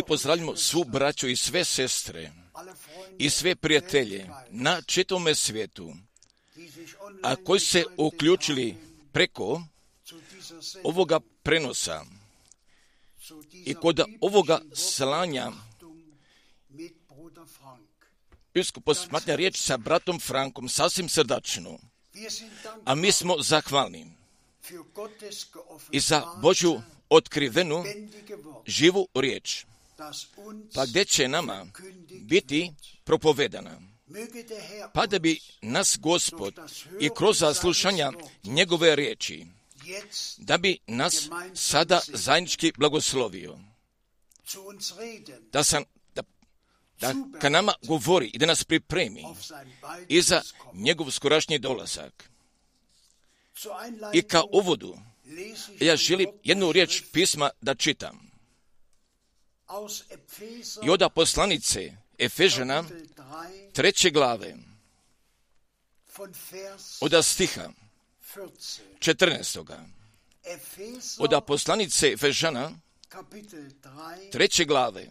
mi pozdravljamo svu braću i sve sestre i sve prijatelje na čitome svijetu, a koji se uključili preko ovoga prenosa i kod ovoga slanja biskup posmatnja riječ sa bratom Frankom sasvim srdačno. A mi smo zahvalni i za Božju otkrivenu živu riječ, pa gdje će nama biti propovedana. Pa da bi nas Gospod i kroz slušanja njegove riječi, da bi nas sada zajednički blagoslovio. Da sam da, da ka nama govori i da nas pripremi i za njegov skorašnji dolazak. I ka uvodu ja želim jednu riječ pisma da čitam. I oda poslanice Efežana treće glave. oda stiha 14. Oda poslanice Efežana treće glave.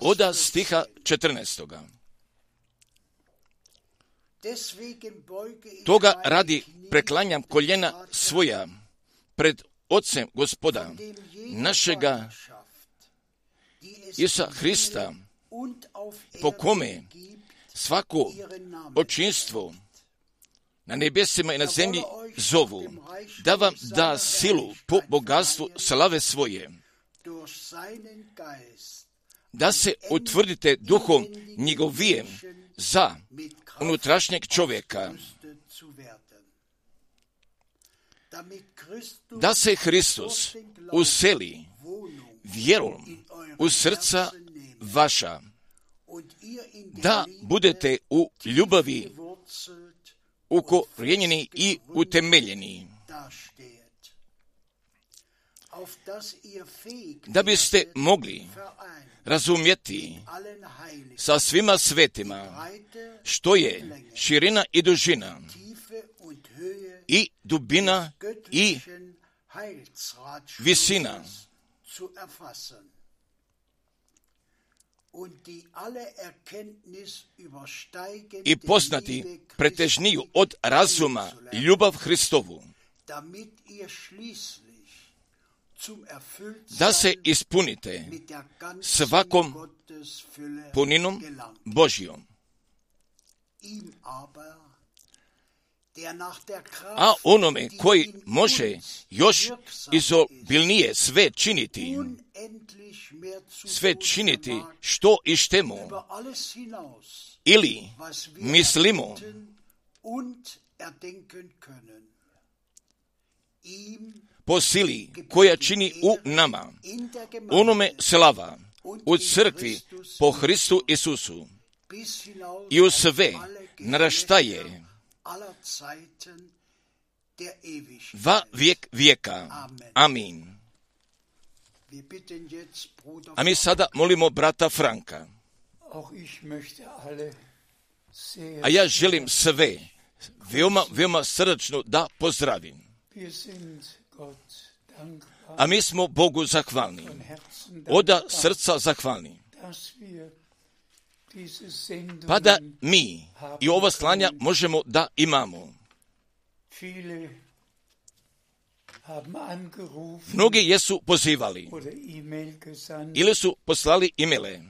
oda stiha 14. Toga radi preklanjam koljena svoja pred Otcem gospoda našega Isa Hrista, po kome? Svako očinstvo na nebesima i na zemlji zovu, da vam da silu po bogatstvu slave svoje, da se utvrdite duhom njegovijem za unutrašnjeg čovjeka, da se Hristos useli vjerom u srca vaša, da budete u ljubavi ukorijenjeni i utemeljeni, da biste mogli razumjeti sa svima svetima što je širina i dužina i dubina i visina i poznati pretežniju od razuma ljubav Hristovu, da se ispunite svakom puninom Božjom. A onome koji može još izobilnije sve činiti, sve činiti što i štemo, ili mislimo, po sili koja čini u nama, onome slava, u crkvi po Hristu Isusu i u sve naraštaje va vijek vijeka. Amin. A mi sada molimo brata Franka. A ja želim sve veoma, veoma srdačno da pozdravim. A mi smo Bogu zahvalni. Oda srca zahvalni. Pa da mi i ova slanja možemo da imamo. Mnogi jesu pozivali ili su poslali imele.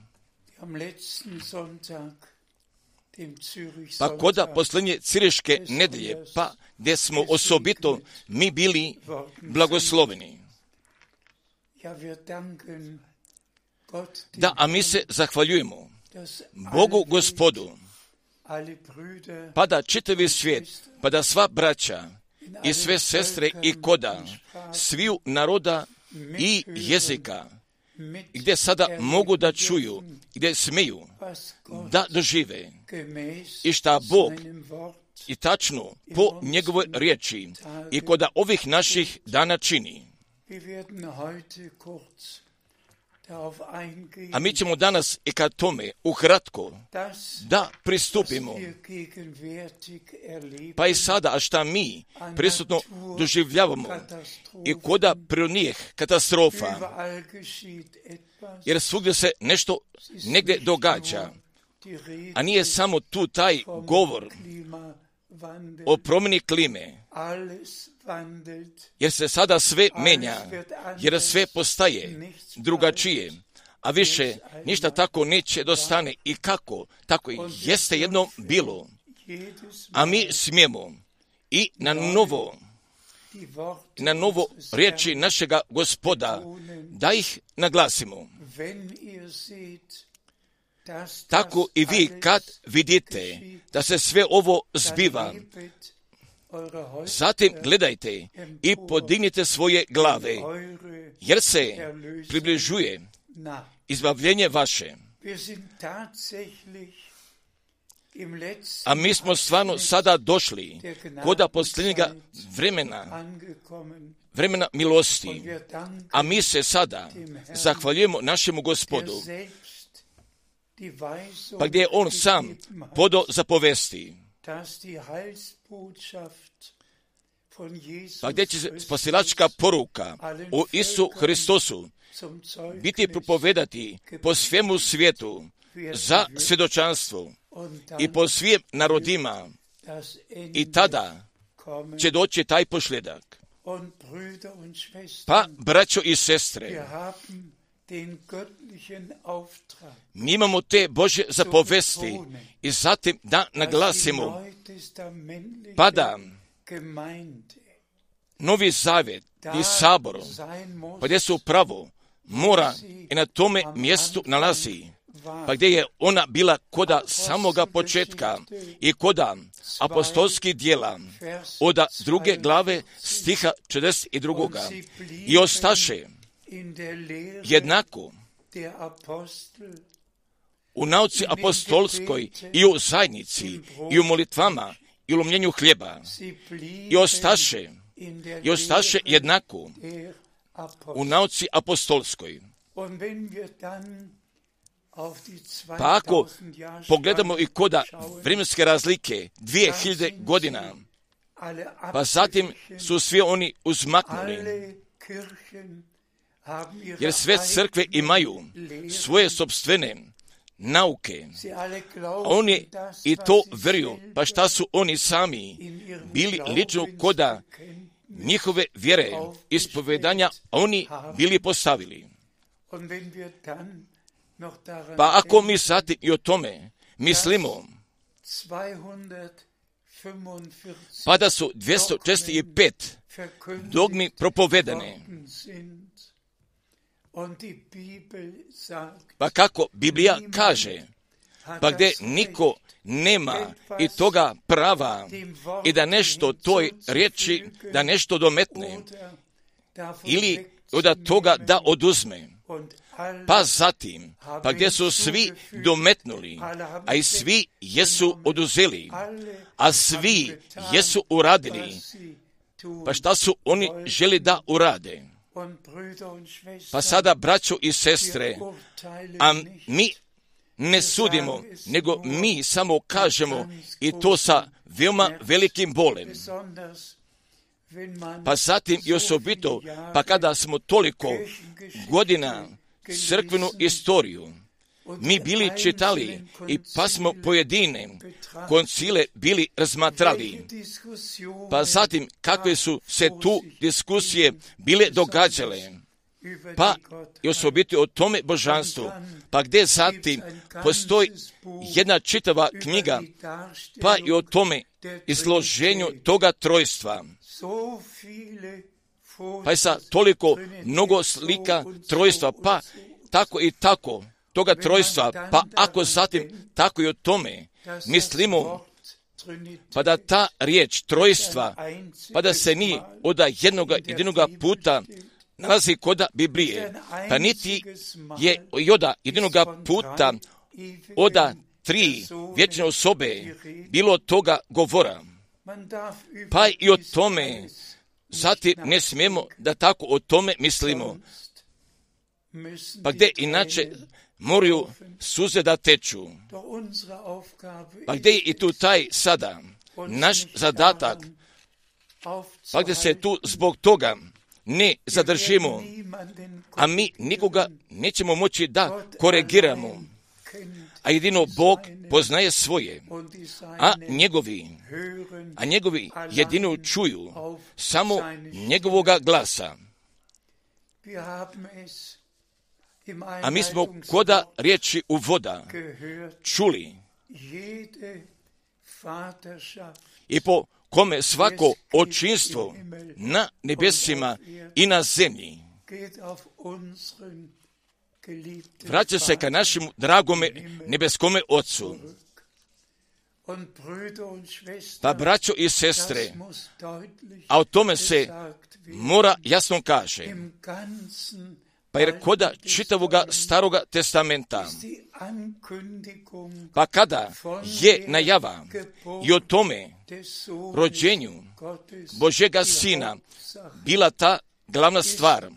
Pa koda posljednje ciriške nedelje, pa gdje smo osobito mi bili blagosloveni. Da, a mi se zahvaljujemo Bogu gospodu, pa da čitavi svijet, pa da sva braća i sve sestre i koda, sviju naroda i jezika, gdje sada mogu da čuju, gdje smiju da dožive i šta Bog i tačno po njegovoj riječi i koda ovih naših dana čini. A mi ćemo danas i kad tome ukratko da pristupimo. Pa i sada, a šta mi prisutno doživljavamo i koda prirodnijih katastrofa, jer svugdje se nešto negdje događa, a nije samo tu taj govor o promjeni klime, jer se sada sve menja, jer sve postaje drugačije, a više ništa tako neće dostane i kako, tako jeste jedno bilo, a mi smijemo. I na novo, na novo riječi našega gospoda, da ih naglasimo. Tako i vi kad vidite da se sve ovo zbiva, zatim gledajte i podignite svoje glave, jer se približuje izbavljenje vaše. A mi smo stvarno sada došli koda posljednjega vremena, vremena milosti. A mi se sada zahvaljujemo našemu gospodu, pa gdje je on sam podo zapovesti. Pa gdje će spasilačka poruka u Isu Hristosu biti propovedati po svemu svijetu za svjedočanstvo i po svim narodima. i tada će doći taj pošljedak. Pa, braćo i sestre, mi imamo te Bože zapovesti i zatim da naglasimo pa da Novi zavjet i sabor, pa gdje se upravo mora i na tome mjestu nalazi, pa gdje je ona bila koda samoga početka i koda apostolskih dijela od druge glave stiha 42. I ostaše jednako u nauci apostolskoj i u zajednici i u molitvama i u lomljenju hljeba. i ostaše i ostaše jednako u nauci apostolskoj. Pa ako pogledamo i koda vremenske razlike, dvije hiljade godina, pa zatim su svi oni uzmaknuli, jer sve crkve imaju svoje sobstvene nauke. Oni i to veruju, pa šta su oni sami bili lično koda njihove vjere, ispovedanja, oni bili postavili. Pa ako mi zatim i o tome mislimo, pa da su 245 dogmi propovedane, pa kako Biblija kaže, pa gdje niko nema i toga prava i da nešto toj riječi, da nešto dometne ili od toga da oduzme. Pa zatim, pa gdje su svi dometnuli, a i svi jesu oduzeli, a svi jesu uradili, pa šta su oni želi da urade? Pa sada, braćo i sestre, a mi ne sudimo, nego mi samo kažemo i to sa veoma velikim bolem. Pa zatim i osobito, pa kada smo toliko godina crkvenu istoriju, mi bili čitali i pa smo pojedine koncile bili razmatrali. Pa zatim kakve su se tu diskusije bile događale. Pa i osobiti o tome božanstvu. Pa gdje zatim postoji jedna čitava knjiga, pa i o tome izloženju toga trojstva. Pa je sa toliko mnogo slika trojstva, pa tako i tako toga trojstva, pa ako zatim tako i o tome mislimo, pa da ta riječ trojstva, pa da se ni od jednoga jedinoga puta nalazi koda Biblije, pa niti je joda jedinoga puta oda tri vječne osobe bilo toga govora. Pa i o tome, zatim ne smijemo da tako o tome mislimo. pa gdje inače moraju suze da teču. Pa gdje i tu taj sada? naš zadatak, pa gdje se tu zbog toga ne zadržimo, a mi nikoga nećemo moći da korigiramo, a jedino Bog poznaje svoje, a njegovi, a njegovi jedino čuju samo njegovoga glasa. A mi smo koda riječi u voda čuli. i po kome svako očinstvo na nebesima i na zemlji. vraća se ka našemu dragome nebeskome Otcu. Pa braćo i sestre, a o tome se mora jasno kaže, pa jer koda čitavoga staroga testamenta, pa kada je najava i o tome rođenju Božega Sina bila ta glavna stvar,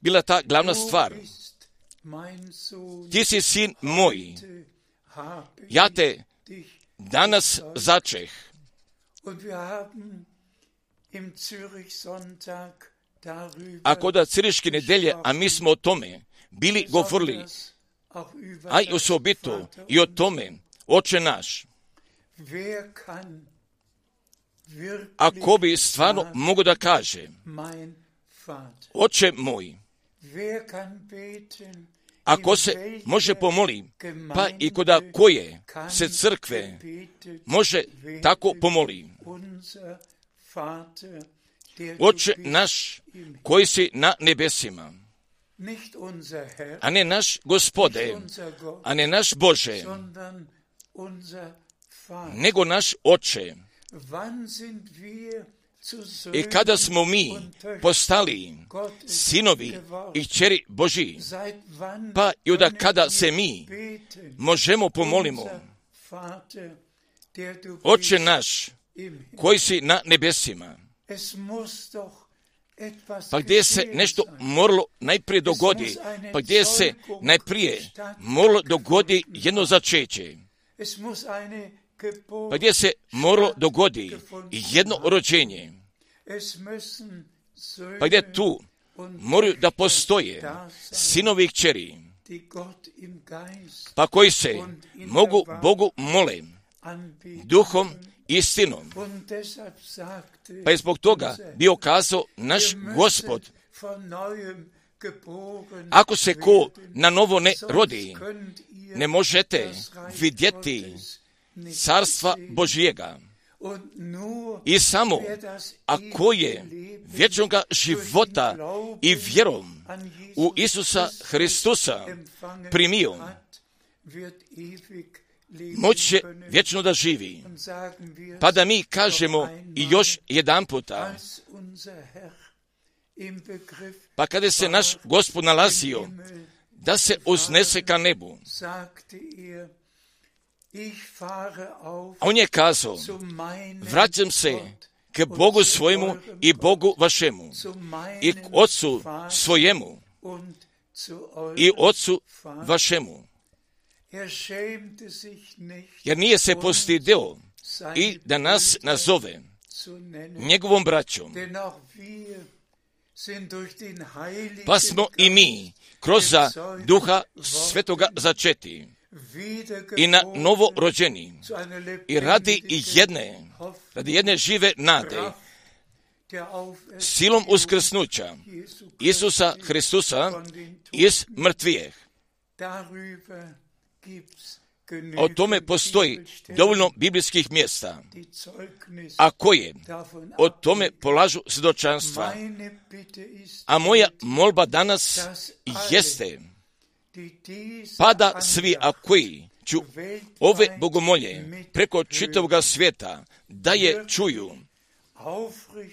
bila ta glavna stvar. Ti si sin moj, ja te danas začeh. A kod Ciriške nedelje, a mi smo o tome bili govorili, a i osobito i o tome, oče naš. Ako bi stvarno mogu da kaže, oče moj, ako se može pomoli, pa i koda koje se crkve može tako pomoli. Oče naš koji si na nebesima, a ne naš gospode, a ne naš Bože, nego naš oče. I kada smo mi postali sinovi i čeri Boži, pa i od kada se mi možemo pomolimo, Oče naš, koji si na nebesima, pa gdje se nešto moralo najprije dogodi, pa gdje se najprije moralo dogodi jedno začeće, pa gdje se moralo dogodi jedno rođenje, pa gdje tu moraju da postoje sinovi i kćeri, pa koji se mogu Bogu mole duhom istinom. Pa je zbog toga bio kazao naš gospod, ako se ko na novo ne rodi, ne možete vidjeti carstva Božijega. I samo ako je vječnoga života i vjerom u Isusa Hristusa primio, moć će vječno da živi. Pa da mi kažemo i još jedan puta, pa kada se naš gospod nalazio da se uznese ka nebu, on je kazao, vraćam se k Bogu svojemu i Bogu vašemu i k Otcu svojemu i Otcu vašemu. Jer nije se postideo i da nas nazove njegovom braćom. Pa smo i mi kroz duha svetoga začeti i na novo rođeni i radi i jedne, radi jedne žive nade, silom uskrsnuća Isusa Hristusa iz mrtvijeh. O tome postoji dovoljno biblijskih mjesta, a koje o tome polažu svjedočanstva. A moja molba danas jeste pa da svi, a koji ću ove bogomolje preko čitavog svijeta da je čuju,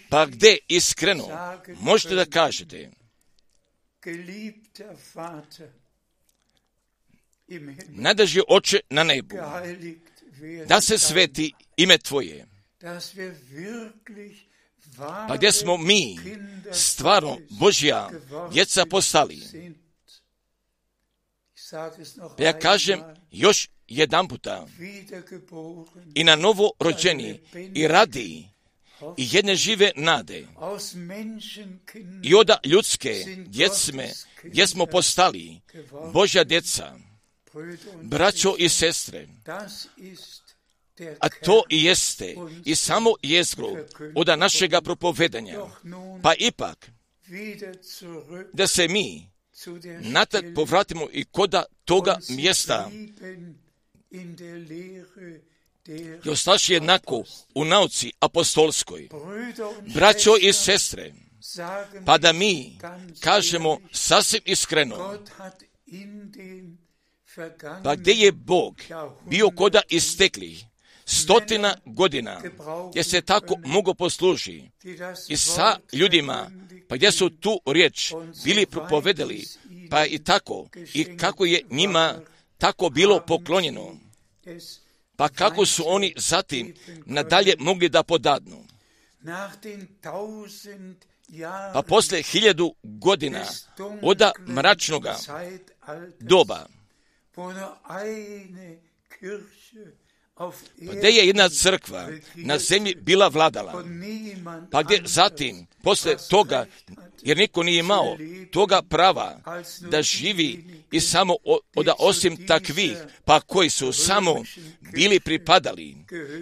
pa gdje iskreno možete da kažete nadaži oče na nebu, da se sveti ime Tvoje, pa gdje smo mi? stvarno Božja djeca postali. Pa ja kažem još jedan puta i na novo rođeni i radi. I jedne žive nade. I od ljudske djecme gdje smo postali. Božja djeca, braćo i sestre, a to i jeste i samo jezgro od našega propovedanja. Pa ipak, da se mi natak povratimo i koda toga mjesta i ostaš jednako u nauci apostolskoj. Braćo i sestre, pa da mi kažemo sasvim iskreno, pa gdje je Bog bio koda istekli stotina godina, gdje se tako mogu posluži i sa ljudima, pa gdje su tu riječ bili propovedali, pa i tako, i kako je njima tako bilo poklonjeno, pa kako su oni zatim nadalje mogli da podadnu. Pa posle hiljadu godina oda mračnoga doba, pa gdje je jedna crkva na zemlji bila vladala, pa gdje zatim, posle toga, jer niko nije imao toga prava da živi i samo oda osim takvih, pa koji su samo bili pripadali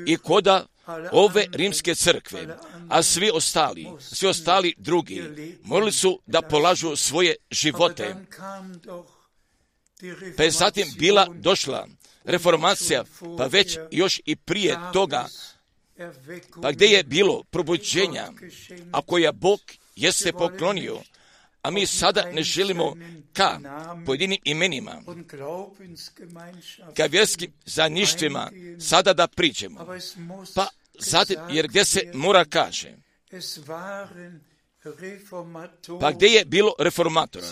i koda ove rimske crkve, a svi ostali, svi ostali drugi, morali su da polažu svoje živote. Pa je zatim bila došla reformacija, pa već još i prije toga, pa gdje je bilo probuđenja, a koja Bog jeste poklonio, a mi sada ne želimo ka pojedinim imenima, ka vjerskim zajedništvima sada da priđemo. Pa zatim, jer gdje se mora kaže, pa gdje je bilo reformatora?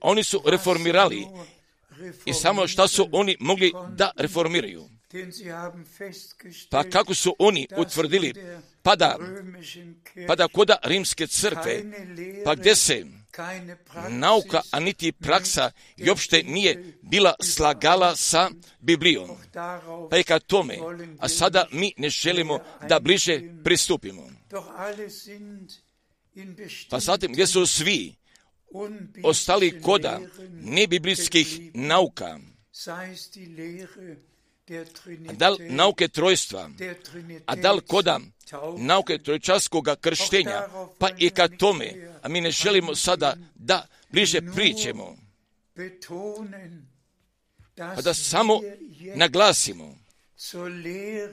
Oni su reformirali i samo što su oni mogli da reformiraju. Pa kako su oni utvrdili, pa da, pa da koda rimske crkve, pa gdje se nauka, a niti praksa i uopšte nije bila slagala sa Biblijom. Pa i kad tome, a sada mi ne želimo da bliže pristupimo. Pa zatim gdje su svi ostali koda nebiblijskih nauka, a da nauke trojstva, a da li koda nauke trojčarskog krštenja, pa i kad tome, a mi ne želimo sada da bliže pričemo, pa da samo naglasimo,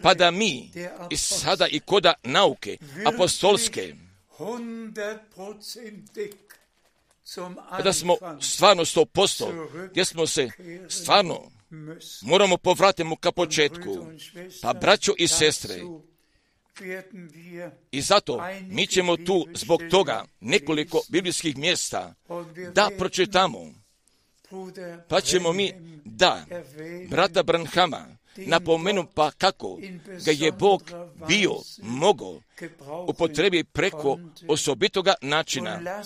pa da mi i sada i koda nauke apostolske, kada smo stvarno sto posto, gdje smo se stvarno moramo povratiti ka početku. Pa braćo i sestre, i zato mi ćemo tu zbog toga nekoliko biblijskih mjesta da pročitamo. Pa ćemo mi da brata Branhama napomenu pa kako ga je Bog bio mogo upotrebi preko osobitoga načina.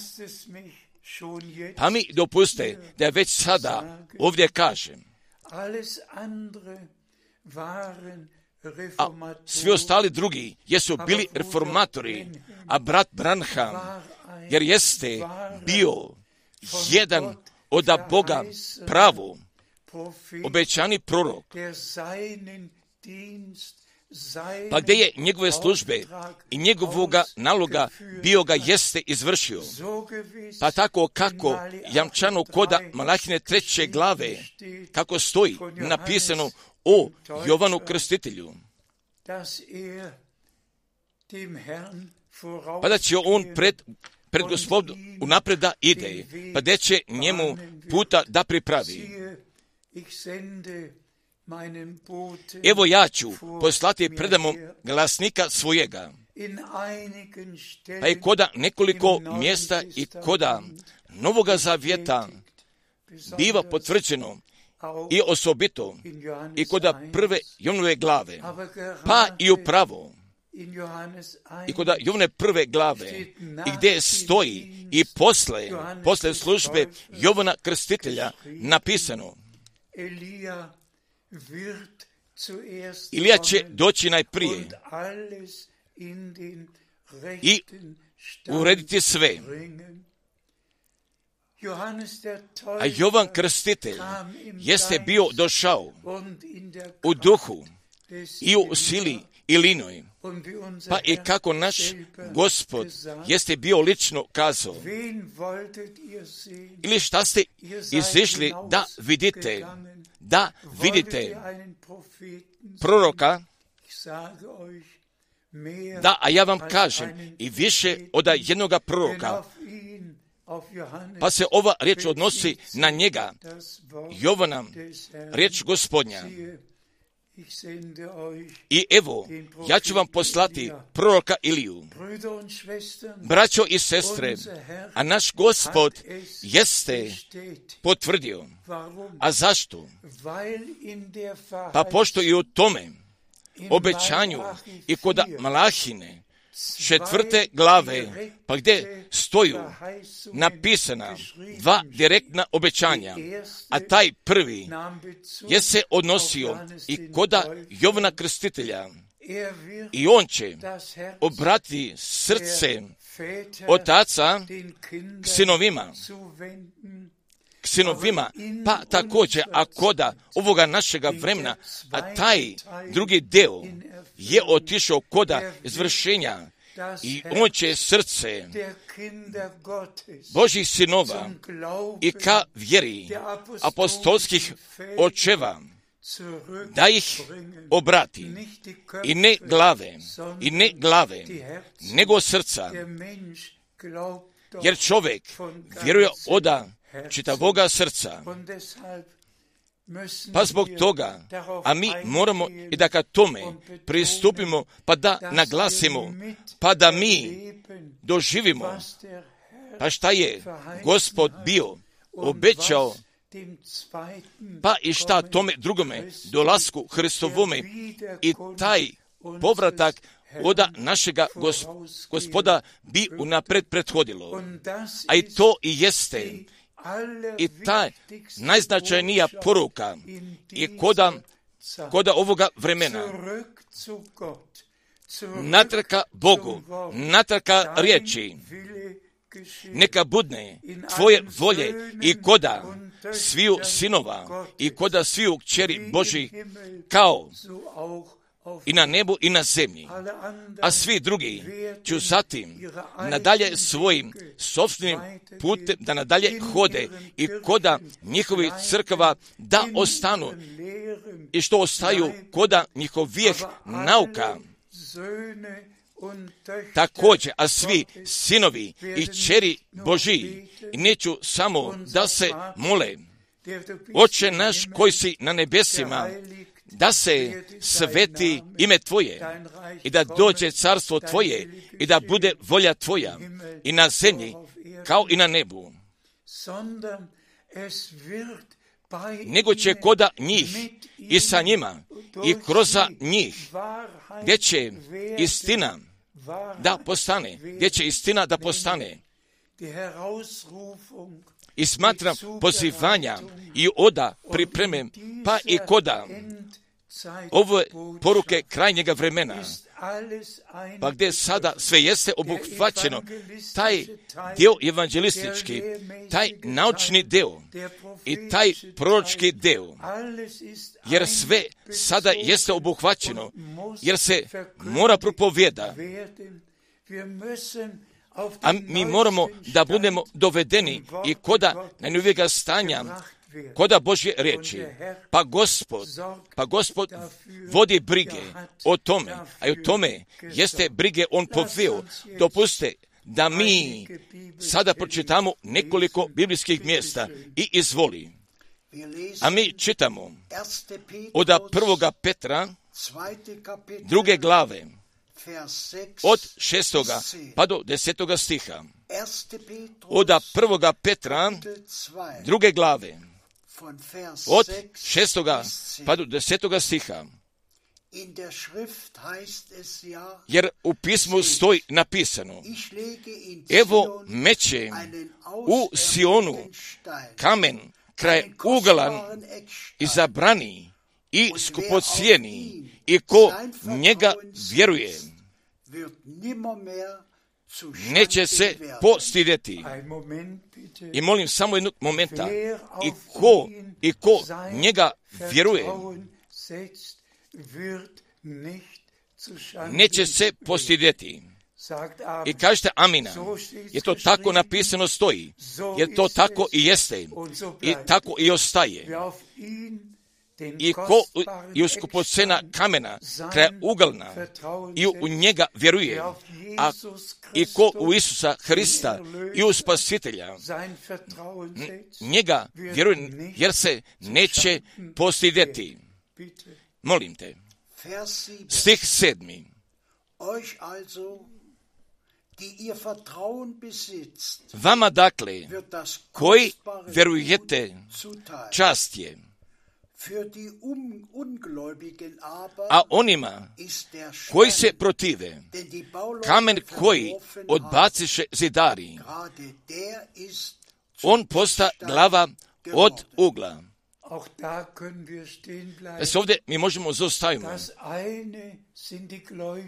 Pa mi dopuste da već sada ovdje kažem. A svi ostali drugi jesu bili reformatori, a brat Branham, jer jeste bio jedan od Boga pravo, obećani prorok, pa gdje je njegove službe i njegovoga naloga bio ga jeste izvršio. Pa tako kako jamčano koda Malahine treće glave, kako stoji napisano o Jovanu Krstitelju. Pa da će on pred, pred gospodu unapred da ide, pa da će njemu puta da pripravi. Evo ja ću poslati predamom glasnika svojega. Pa i koda nekoliko mjesta i koda Novoga zavjeta biva potvrđeno i osobito i koda prve Jonove glave, pa i upravo i kod Jovne prve glave, i gdje stoji i posle, posle službe Jovana Krstitelja napisano, Ilija će doći najprije i urediti sve. A Jovan Krstitelj jeste bio došao u duhu i u sili i linoj. Pa i kako naš gospod jeste bio lično kazao. Ili šta ste izišli da vidite, da vidite proroka, da, a ja vam kažem, i više od jednoga proroka, pa se ova riječ odnosi na njega. Jovana, riječ gospodnja. I evo, ja ću vam poslati proroka Iliju. Braćo i sestre, a naš gospod jeste potvrdio. A zašto? Pa pošto i u tome obećanju i kod Malahine, četvrte glave, pa gdje stoju? Napisana dva direktna obećanja, a taj prvi je se odnosio i koda Jovna Krstitelja. I on će obrati srce otaca k sinovima, sinovima, pa također, a koda ovoga našega vremena, a taj drugi deo je otišao koda izvršenja i on će srce Božih sinova i ka vjeri apostolskih očeva da ih obrati. I ne glave, i ne glave, nego srca, jer čovjek vjeruje oda čitavoga srca. Pa zbog toga, a mi moramo i da ka tome pristupimo, pa da naglasimo, pa da mi doživimo, pa šta je gospod bio obećao, pa i šta tome drugome dolasku Hristovome i taj povratak oda našega gospoda bi unapred prethodilo. A i to i jeste i ta najznačajnija poruka je koda, koda ovoga vremena. Natrka Bogu, natrka riječi, neka budne tvoje volje i koda sviju sinova i koda sviju kćeri Boži kao i na nebu i na zemlji. A svi drugi ću zatim nadalje svojim sobstvenim putem da nadalje hode i koda njihovi crkava da ostanu i što ostaju koda njihovih nauka. Također, a svi sinovi i čeri Božiji neću samo da se mole. Oče naš koji si na nebesima, da se sveti ime Tvoje i da dođe carstvo Tvoje i da bude volja Tvoja i na zemlji kao i na nebu. Nego će koda njih i sa njima i kroz njih gdje će istina da postane, gdje će istina da postane. I smatram pozivanja i oda pripreme, pa i koda ove poruke krajnjega vremena, pa gdje sada sve jeste obuhvaćeno, taj dio evanđelistički, taj naučni deo i taj proročki deo, jer sve sada jeste obuhvaćeno, jer se mora propovjeda, a mi moramo da budemo dovedeni i koda najnovijega stanja koda Božje riječi. Pa gospod, pa gospod vodi brige o tome, a i o tome jeste brige on poveo. Dopuste da mi sada pročitamo nekoliko biblijskih mjesta i izvoli. A mi čitamo od prvoga Petra, druge glave, od šestoga pa do desetoga stiha. Od prvoga Petra, druge glave, od šestoga pa do desetoga stiha. Jer u pismu stoji napisano, evo meće u Sionu kamen kraj uglan i zabrani i skupocijeni i ko njega vjeruje neće se postidjeti. I molim samo jednog momenta. I ko, i ko njega vjeruje, neće se postidjeti. I kažete amina. Je to tako napisano stoji. Je to tako i jeste. I tako i ostaje i ko i u skupocena kamena, kraj ugalna, i u njega vjeruje, a i ko u Isusa Hrista i u Spasitelja, njega vjeruje, jer se neće postideti. Molim te. Stih sedmi. Vama dakle, koji vjerujete, čast je, a onima koji se protive, kamen koji odbaciše zidari, on posta glava od ugla. Se ovdje mi možemo zostaviti.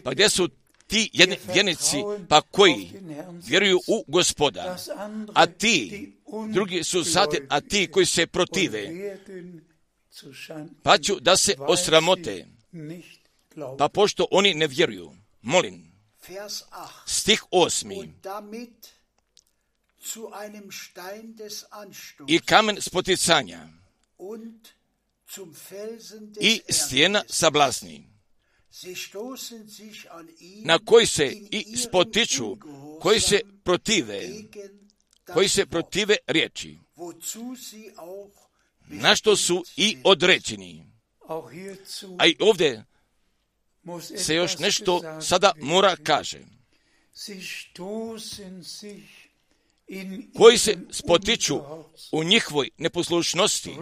Pa gdje su ti jedni vjernici, pa koji vjeruju u gospoda, a ti, drugi su zatim, a ti koji se protive, pa ću da se osramote, pa pošto oni ne vjeruju. Molim, stih osmi. I kamen spoticanja i stijena sablasni, na koji se i spotiču, koji se protive, koji se protive riječi, na što su i određeni. A i ovdje se još nešto sada mora kaže. Koji se spotiču u njihovoj neposlušnosti,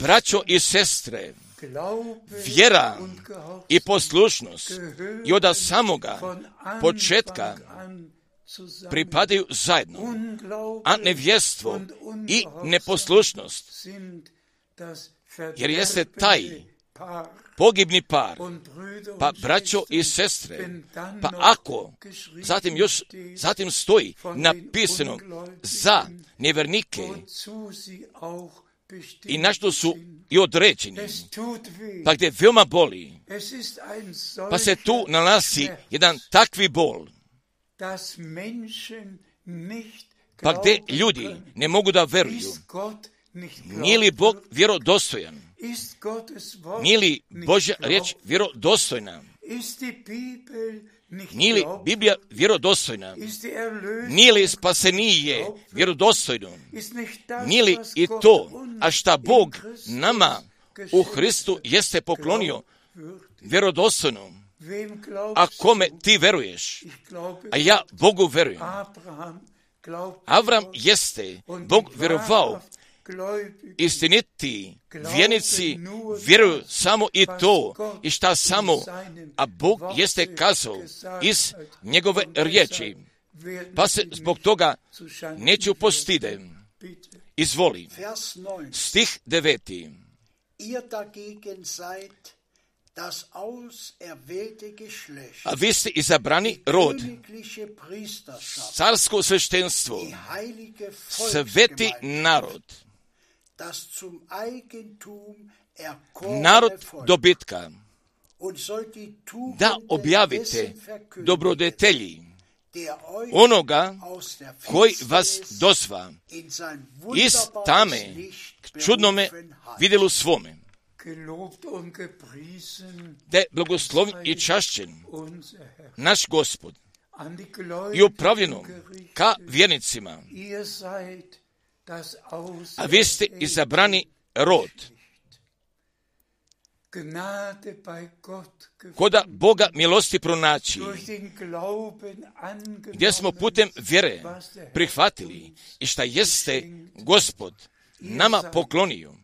braćo i sestre, vjera i poslušnost i od samoga početka pripadaju zajedno, a nevjestvo i neposlušnost, jer jeste taj pogibni par, pa braćo i sestre, pa ako, zatim još, zatim stoji napisano za nevernike i na što su i određeni, pa gdje veoma boli, pa se tu nalazi jedan takvi bol, pa gdje ljudi ne mogu da veruju, nije li Bog vjerodostojan? Nije li Božja riječ vjerodostojna? Nije li Biblija vjerodostojna? Nije li spasenije vjerodostojno? Nije li i to, a šta Bog nama u Hristu jeste poklonio vjerodostojno? A kome ti veruješ? A ja Bogu verujem. Avram jeste Bog vjerovao istiniti vjenici vjeruju samo i to i šta samo, a Bog jeste kazao iz njegove riječi, pa se zbog toga neću postide. Izvoli. Stih deveti. A vi ste izabrani rod, carsko sveštenstvo, sveti narod, narod dobitka, da objavite dobrodetelji. Onoga koji vas dosva iz tame čudnome vidjelu svome. Da je i čašćen. naš gospod i upravljeno ka vjernicima. a vi ste izabrani rod. Koda Boga milosti pronaći, gdje smo putem vjere prihvatili i šta jeste Gospod nama poklonio,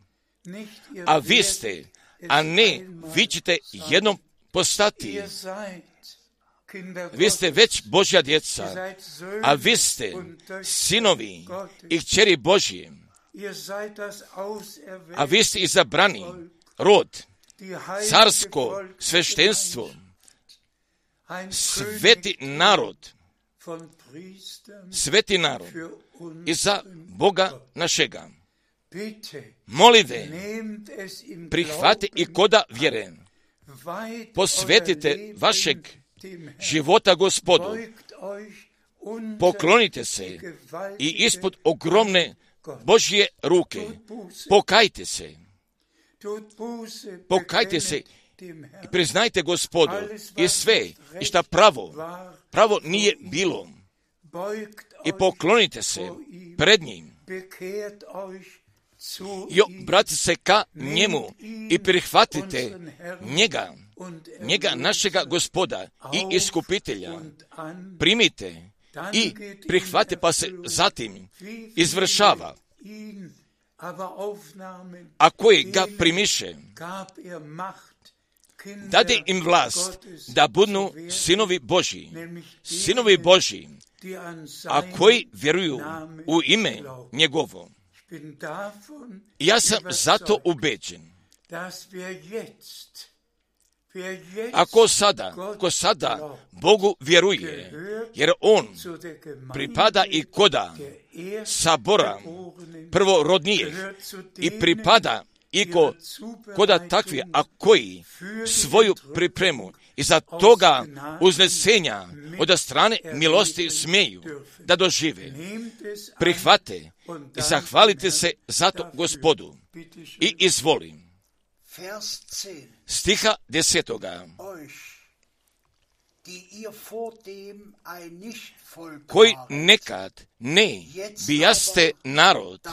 a vi ste a ne vi ćete jednom postati. Vi ste već Božja djeca, a vi ste sinovi i kćeri Božji, a vi ste izabrani rod, carsko sveštenstvo, sveti narod, sveti narod i za Boga našega. Molive, prihvati i koda vjere. Posvetite vašeg života gospodu. Poklonite se i ispod ogromne Božje ruke. Pokajte se. Pokajte se i priznajte gospodu i sve i šta pravo, pravo nije bilo. I poklonite se pred njim. I obratite se ka njemu i prihvatite njega, njega našega gospoda i iskupitelja. Primite i prihvate pa se zatim izvršava. A koji ga primiše, dade im vlast da budu sinovi Božji, sinovi Božji, a koji vjeruju u ime njegovo. Ja sam zato ubeđen. Ako sada, ko sada Bogu vjeruje, jer On pripada i koda sabora prvorodnijih i pripada i ko, koda takvi, a koji svoju pripremu i za toga uznesenja od strane milosti smeju da dožive, prihvate i zahvalite se za to gospodu. I izvolim. Stiha desetoga. Koji nekad ne bijaste narod,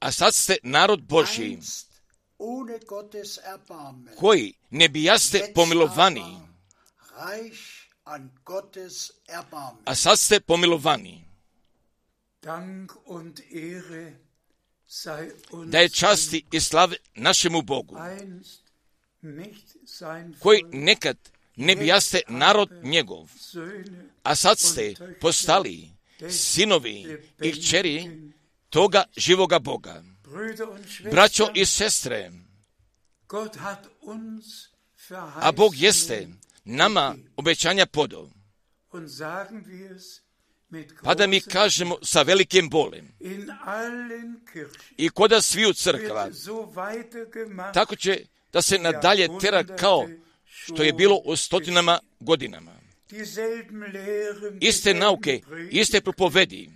a sad ste narod Božji, koji? Ne bijaste pomilovani, a sad ste pomilovani. Da je časti i slave našemu Bogu, koji nekad ne bijaste narod njegov, a sad ste postali sinovi i kćeri toga živoga Boga. Braćo i sestre, a Bog jeste nama obećanja podao. Pa da mi kažemo sa velikim bolem i koda sviju crkva, tako će da se nadalje tera kao što je bilo u stotinama godinama. Iste nauke, iste propovedi,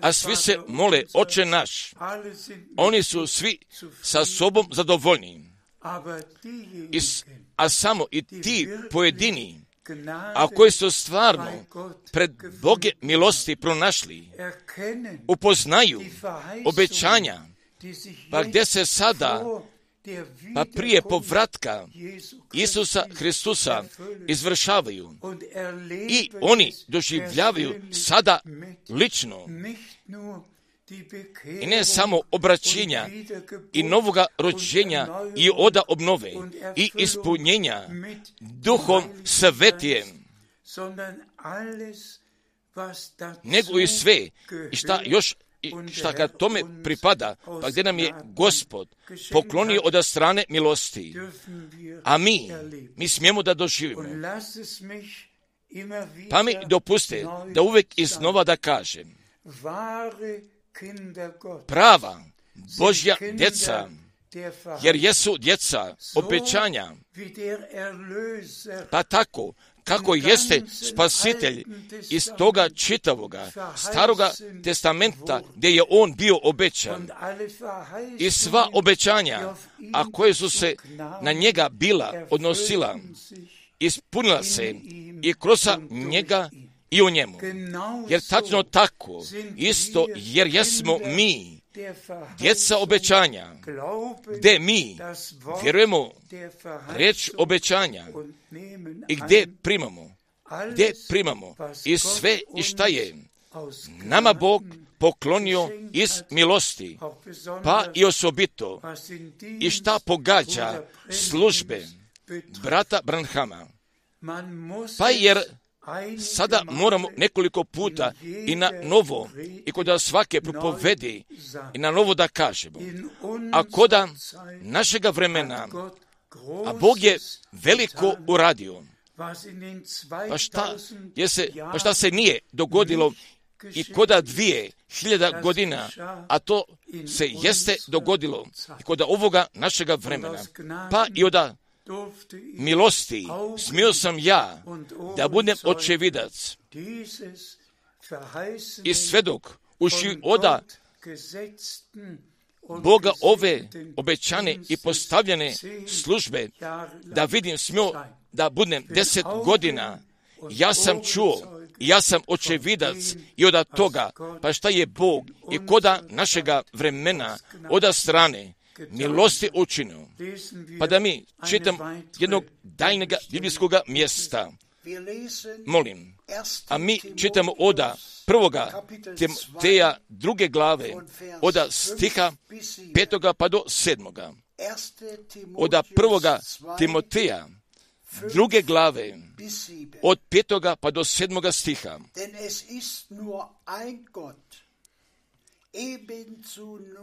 a svi se mole, oče naš, oni su svi sa sobom zadovoljni, I, a samo i ti pojedini, a koji su stvarno pred Boge milosti pronašli, upoznaju obećanja, pa gdje se sada pa prije povratka Isusa Hristusa izvršavaju. I oni doživljavaju sada lično. i ne samo obraćenja i novoga rođenja i oda obnove i ispunjenja duhom svetijem, nego i sve i šta još i šta kad tome pripada, pa gdje nam je gospod poklonio od strane milosti, a mi, mi smijemo da doživimo. Pa mi dopuste da uvijek iznova da kažem, prava Božja djeca, jer jesu djeca obećanja, pa tako kako jeste spasitelj iz toga čitavoga staroga testamenta gdje je on bio obećan i sva obećanja, a koje su se na njega bila odnosila, ispunila se i kroz njega i u njemu. Jer tačno tako, isto jer jesmo mi, djeca obećanja, gdje mi vjerujemo reč obećanja i gdje primamo, gdje primamo i sve i šta je nama Bog poklonio iz milosti, pa i osobito, i šta pogađa službe brata Branhama. Pa jer sada moramo nekoliko puta i na novo, i kod svake propovedi, i na novo da kažemo. A koda našega vremena, a Bog je veliko uradio, pa šta, je se, pa šta se nije dogodilo i koda dvije hiljada godina, a to se jeste dogodilo i koda ovoga našega vremena, pa i oda milosti smio sam ja da budem očevidac. i svedok uši oda Boga ove obećane i postavljene službe da vidim smio da budem deset godina. Ja sam čuo, ja sam očevidac i od toga, pa šta je Bog i koda našega vremena, oda strane, milosti učinio. Pa da mi čitam jednog daljnjeg biblijskog mjesta. Molim, a mi čitamo oda prvoga Timoteja druge glave, oda stiha petoga pa do sedmoga. Oda prvoga Timoteja druge glave, od petoga pa do sedmoga stiha.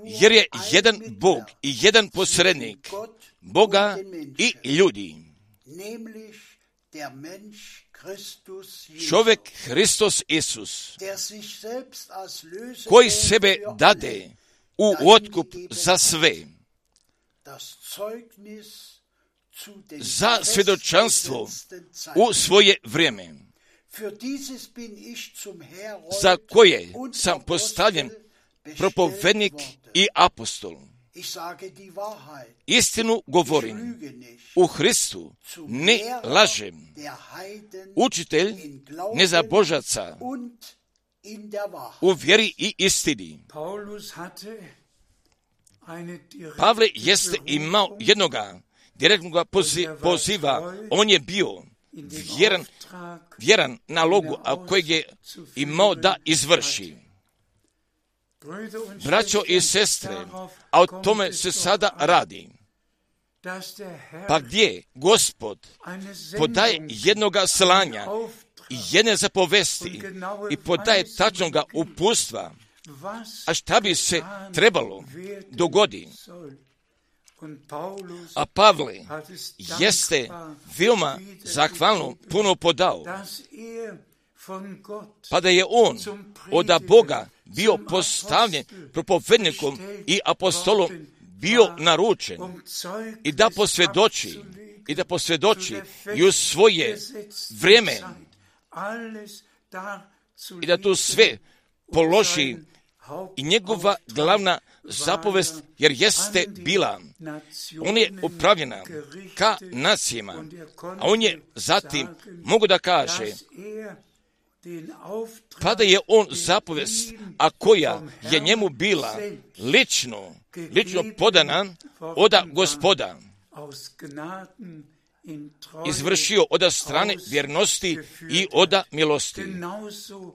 Jer je jedan Bog i jedan posrednik Boga i ljudi. Čovjek Hristos Isus, koji sebe dade u otkup za sve, za svjedočanstvo u svoje vrijeme, za koje sam postavljen propovednik i apostol. Istinu govorim, u Hristu ne lažem, učitelj nezabožaca u vjeri i istini. Pavle jeste imao jednoga direktnog poziva, on je bio vjeran, vjeran nalogu, a kojeg je imao da izvrši. Braćo i sestre, a o tome se sada radi. Pa gdje gospod podaje jednoga slanja i jedne zapovesti i podaje tačnoga upustva, a šta bi se trebalo dogodi. A Pavle jeste veoma zahvalno puno podao, pa da je on od Boga bio postavljen propovednikom i apostolom bio naručen. I da posvjedoči i da posvjedoči i u svoje vrijeme. I da tu sve položi i njegova glavna zapovest, jer jeste bila, on je upravljena ka nacijama, a on je zatim, mogu da kaže, pa da je on zapovest, a koja je njemu bila lično, lično podana od gospoda, izvršio od strane vjernosti i od milosti.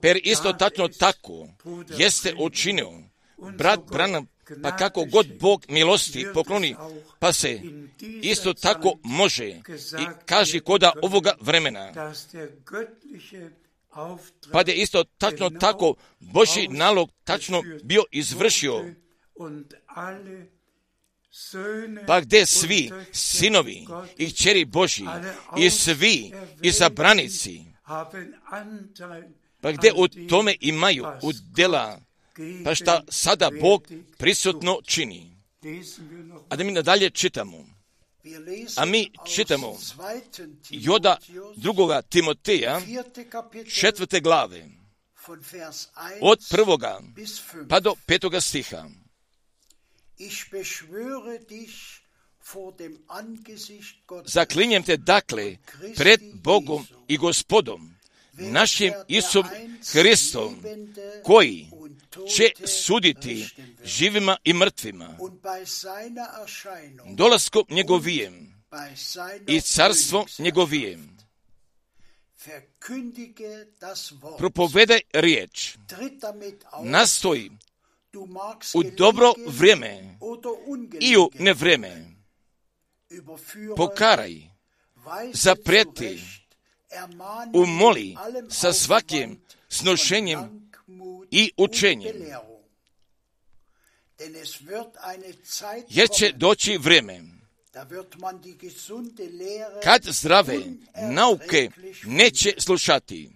Per isto tačno tako jeste učinio. brat Branham, pa kako god Bog milosti pokloni, pa se isto tako može i kaže koda ovoga vremena, pa je isto tačno tako Boži nalog tačno bio izvršio, pa gdje svi sinovi i čeri Boži i svi izabranici, pa gdje u tome imaju udjela, pa šta sada Bog prisutno čini. A da mi nadalje čitamo. A mi čitamo Joda drugoga Timoteja četvrte glave od prvoga pa do petoga stiha. Zaklinjem te dakle pred Bogom i gospodom, našim Isom Hristom, koji će suditi živima i mrtvima, dolaskom njegovijem i carstvo njegovijem. propovede riječ, nastoji u dobro vrijeme i u nevrijeme, pokaraj, zaprijeti, umoli sa svakim snošenjem i učenjem. Jer će doći vrijeme kad zdrave nauke neće slušati,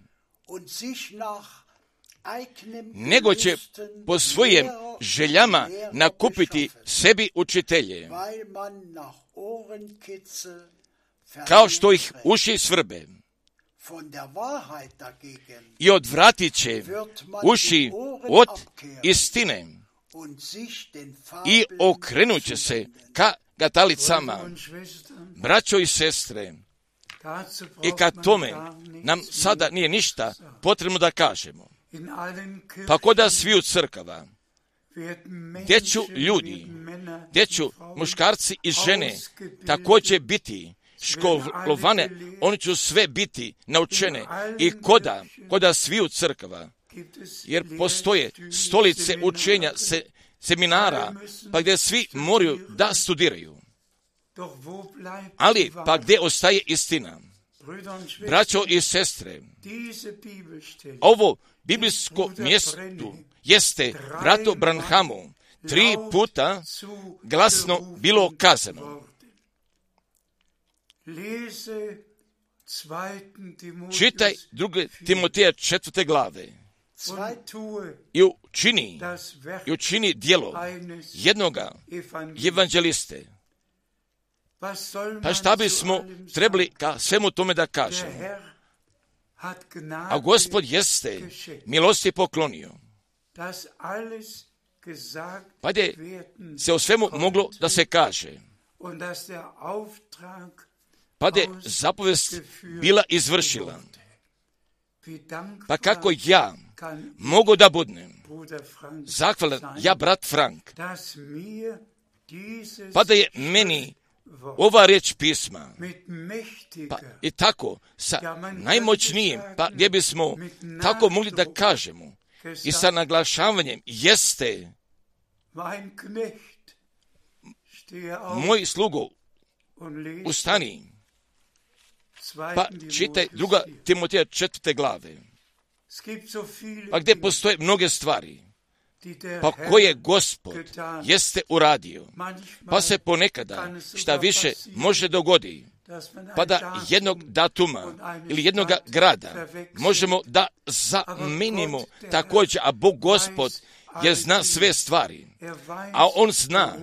nego će po svojim željama nakupiti sebi učitelje, kao što ih uši svrbe. I odvratit će uši od istine i okrenut će se ka gatalicama, braćo i sestre, i kad tome nam sada nije ništa potrebno da kažemo. Pa koda svi u crkava, gdje ću ljudi, gdje ću muškarci i žene također biti školovane, oni će sve biti naučene i koda, koda svi u crkava, jer postoje stolice učenja se, seminara, pa gdje svi moraju da studiraju. Ali, pa gdje ostaje istina? Braćo i sestre, ovo biblijsko mjesto jeste brato Branhamu tri puta glasno bilo kazano. Čitaj druge Timoteja četvrte glave i učini, i učini dijelo jednoga evanđeliste. Pa šta bismo trebali ka svemu tome da kažemo? A gospod jeste milosti poklonio. Pa je se o svemu moglo da se kaže. Pa je zapovest bila izvršila. Pa kako ja mogu da budnem? Zahvalan, ja brat Frank, pa da je meni ova riječ pisma, pa i tako, sa najmoćnijim, pa gdje bismo tako mogli da kažemo, i sa naglašavanjem, jeste moj slugo, ustani, pa čitaj druga Timoteja četvrte glave, pa gdje postoje mnoge stvari, pa koje gospod jeste uradio, pa se ponekada šta više može dogodi, pa da jednog datuma ili jednog grada možemo da zamenimo također, a Bog gospod je zna sve stvari, a On zna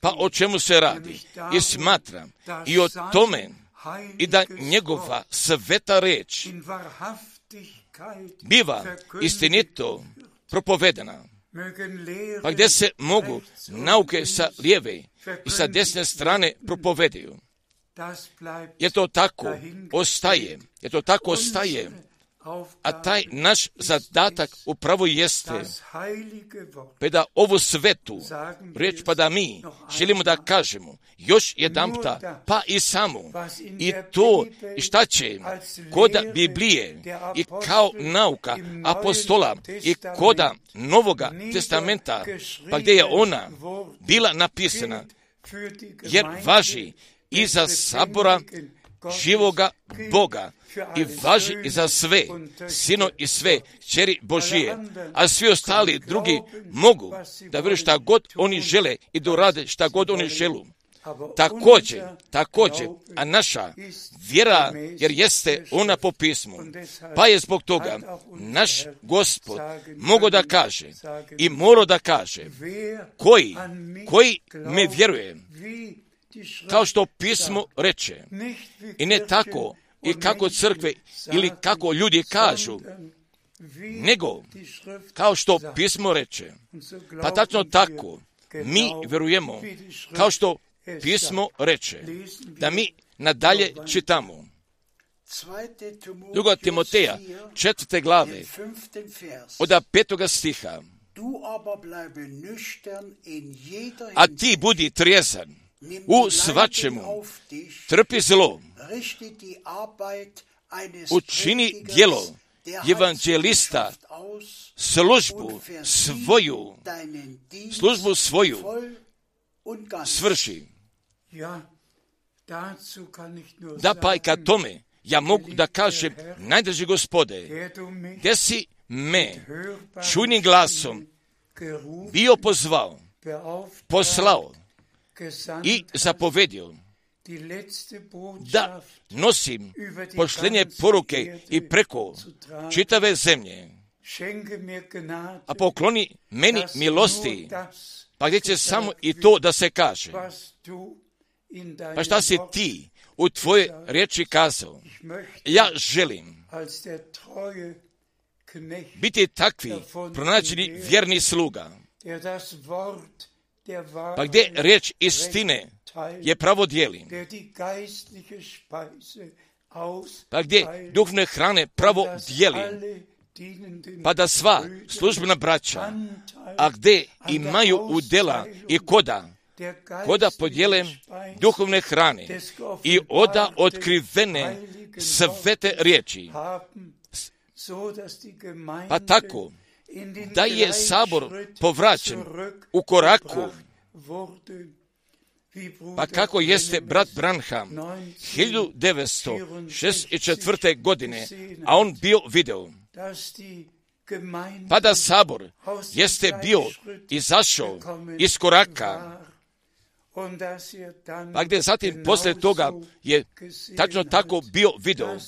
pa o čemu se radi. I smatram i o tome i da njegova sveta reč biva istinito propovedena. Pa gdje se mogu nauke sa lijeve i sa desne strane propovedaju. Je to tako ostaje, je to tako ostaje, a taj naš zadatak upravo jeste pa da ovu svetu riječ pa da mi želimo da kažemo još jedanpta pa i samo. i to i šta će? koda Biblije i kao nauka apostola i koda Novoga testamenta pa gdje je ona bila napisana jer važi iza sabora živoga Boga i važi za sve, sino i sve, čeri Božije, a svi ostali drugi mogu da vjeruju šta god oni žele i da rade šta god oni želu. Također, također, a naša vjera, jer jeste ona po pismu, pa je zbog toga naš gospod mogo da kaže i moro da kaže, koji, koji me vjeruje, kao što pismo reče, i ne tako i kako crkve ili kako ljudi kažu, nego kao što pismo reče. Pa tačno tako mi vjerujemo kao što pismo reče, da mi nadalje čitamo. Druga Timoteja, četvrte glave, od petoga stiha. A ti budi trijezan u svačemu, trpi zlo, učini dijelo evanđelista službu svoju, službu svoju svrši. Da pa i kad tome ja mogu da kažem, najdrži gospode, gdje si me čujnim glasom bio pozvao, poslao i zapovedio da nosim pošljenje poruke i preko čitave zemlje, a pokloni meni milosti, pa gdje će samo i to da se kaže. Pa šta si ti u tvoje riječi kazao? Ja želim biti takvi pronađeni vjerni sluga, pa gdje riječ istine je pravo dijeli, pa gdje duhne hrane pravo dijeli, pa da sva službena braća, a gdje imaju udjela i koda, koda podijele duhovne hrane i oda otkrivene svete riječi. Pa tako, da je sabor povraćen u koraku, pa kako jeste brat Branham? 1964. godine, a on bio video, pa da sabor jeste bio izašao iz koraka, pa gdje zatim poslije toga je tačno tako bio video,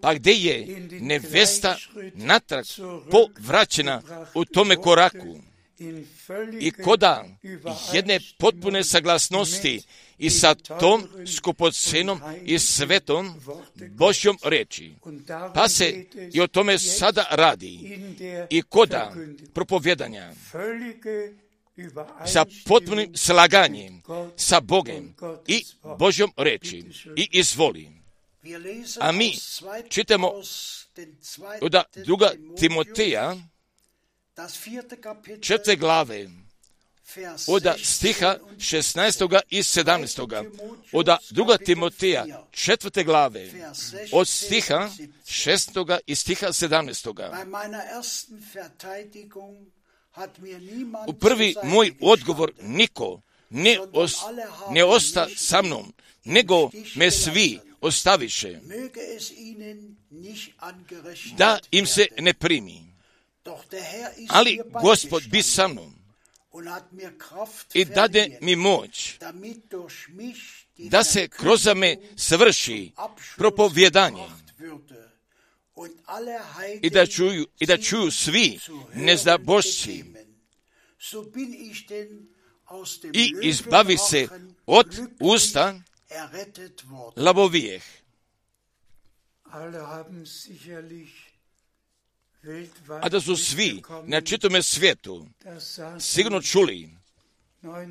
pa gdje je nevesta natrag povraćena u tome koraku. i koda jedne potpune saglasnosti i sa tom skupocenom i svetom Božjom reči. Pa se i o tome sada radi i koda propovjedanja sa potpunim slaganjem sa Bogem i Božjom reči i izvoli. A mi čitamo od druga Timoteja četvrte glave, od stiha 16. i 17. Od druga Timoteja četvrte glave, od stiha 16. i stiha 17. U prvi moj odgovor niko ne, os, ne osta sa mnom, nego me svi ostaviše, da im se ne primi. Ali gospod bi sa mnom. i dade mi moć da se kroz me svrši propovjedanje i da čuju, i da čuju svi nezdabošći i izbavi se od usta lavovijeh. a da su svi na čitome svijetu sigurno čuli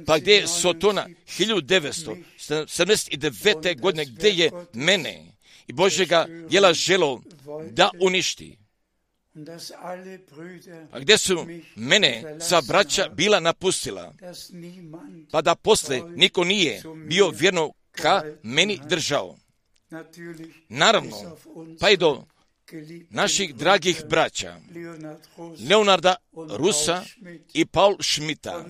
pa gdje je Sotona 1979. godine gdje je mene i Božega jela želo da uništi. A gdje su mene sva braća bila napustila, pa da posle niko nije bio vjerno ka meni držao. Naravno, pa i do naših dragih braća, Leonarda Rusa i Paul Schmidta,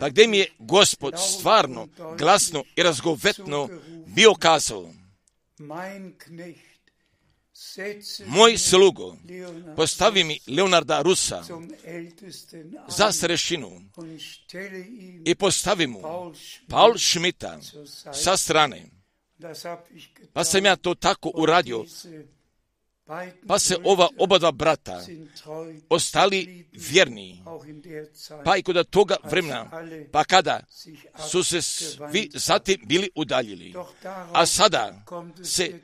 pa gdje mi je gospod stvarno, glasno i razgovetno bio kazao, moj slugo, postavi mi Leonarda Rusa za srešinu i postavi mu Paul Schmidta sa strane. Pa sam ja to tako uradio. Pa se ova oba dva brata ostali vjerni. Pa i kod toga vremena, pa kada su se svi zatim bili udaljili. A sada se,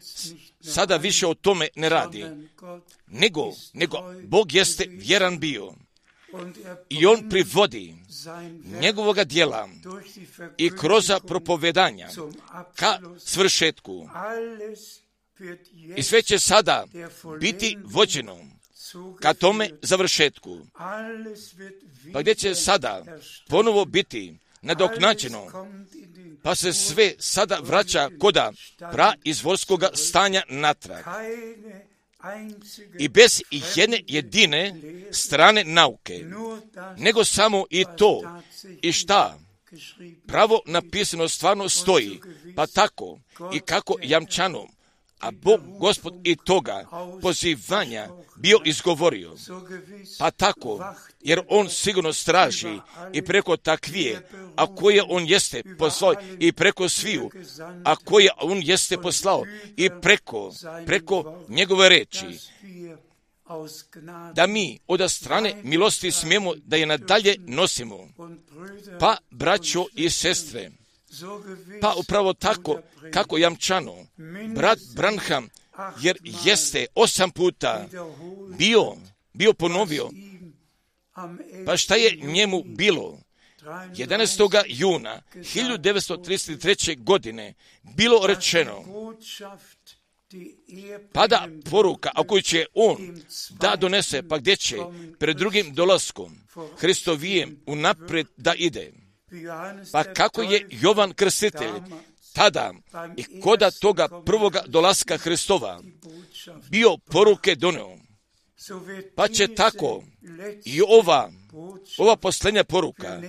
sada više o tome ne radi. Nego, nego, Bog jeste vjeran bio. I on privodi njegovoga dijela i kroz propovedanja ka svršetku. I sve će sada biti vođeno ka tome završetku. Pa gdje će sada ponovo biti nadoknađeno, pa se sve sada vraća koda pra izvorskoga stanja natrag. I bez jedne jedine strane nauke, nego samo i to, i šta? pravo napisano stvarno stoji, pa tako i kako jamčanom, a Bog, gospod i toga pozivanja bio izgovorio. Pa tako, jer on sigurno straži i preko takvije, a koje on jeste poslao i preko sviju, a koje on jeste poslao i preko, preko njegove reči, da mi od strane milosti smijemo da je nadalje nosimo. Pa, braćo i sestre, pa upravo tako kako jamčano, brat Branham, jer jeste osam puta bio, bio ponovio, pa šta je njemu bilo? 11. juna 1933. godine bilo rečeno pada poruka, a koju će on da donese, pa gdje će pred drugim dolaskom Hristovijem unaprijed da ide. Pa kako je Jovan Krstitelj tada i koda toga prvoga dolaska Hristova bio poruke doneo, pa će tako i ova, ova posljednja poruka,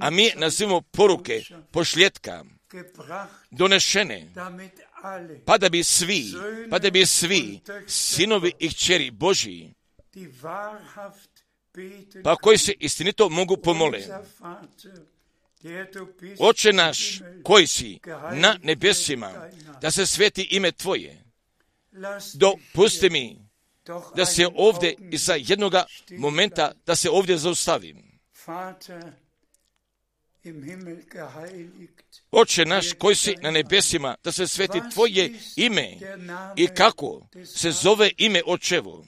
a mi nazivamo poruke pošljetka, donešene, pa da bi svi, pa da bi svi sinovi i kćeri Božiji, pa koji se istinito mogu pomole. Oče naš, koji si na nebesima, da se sveti ime Tvoje, dopusti mi da se ovdje i za jednoga momenta da se ovdje zaustavim. Oče naš koji si na nebesima, da se sveti Tvoje ime i kako se zove ime Očevo.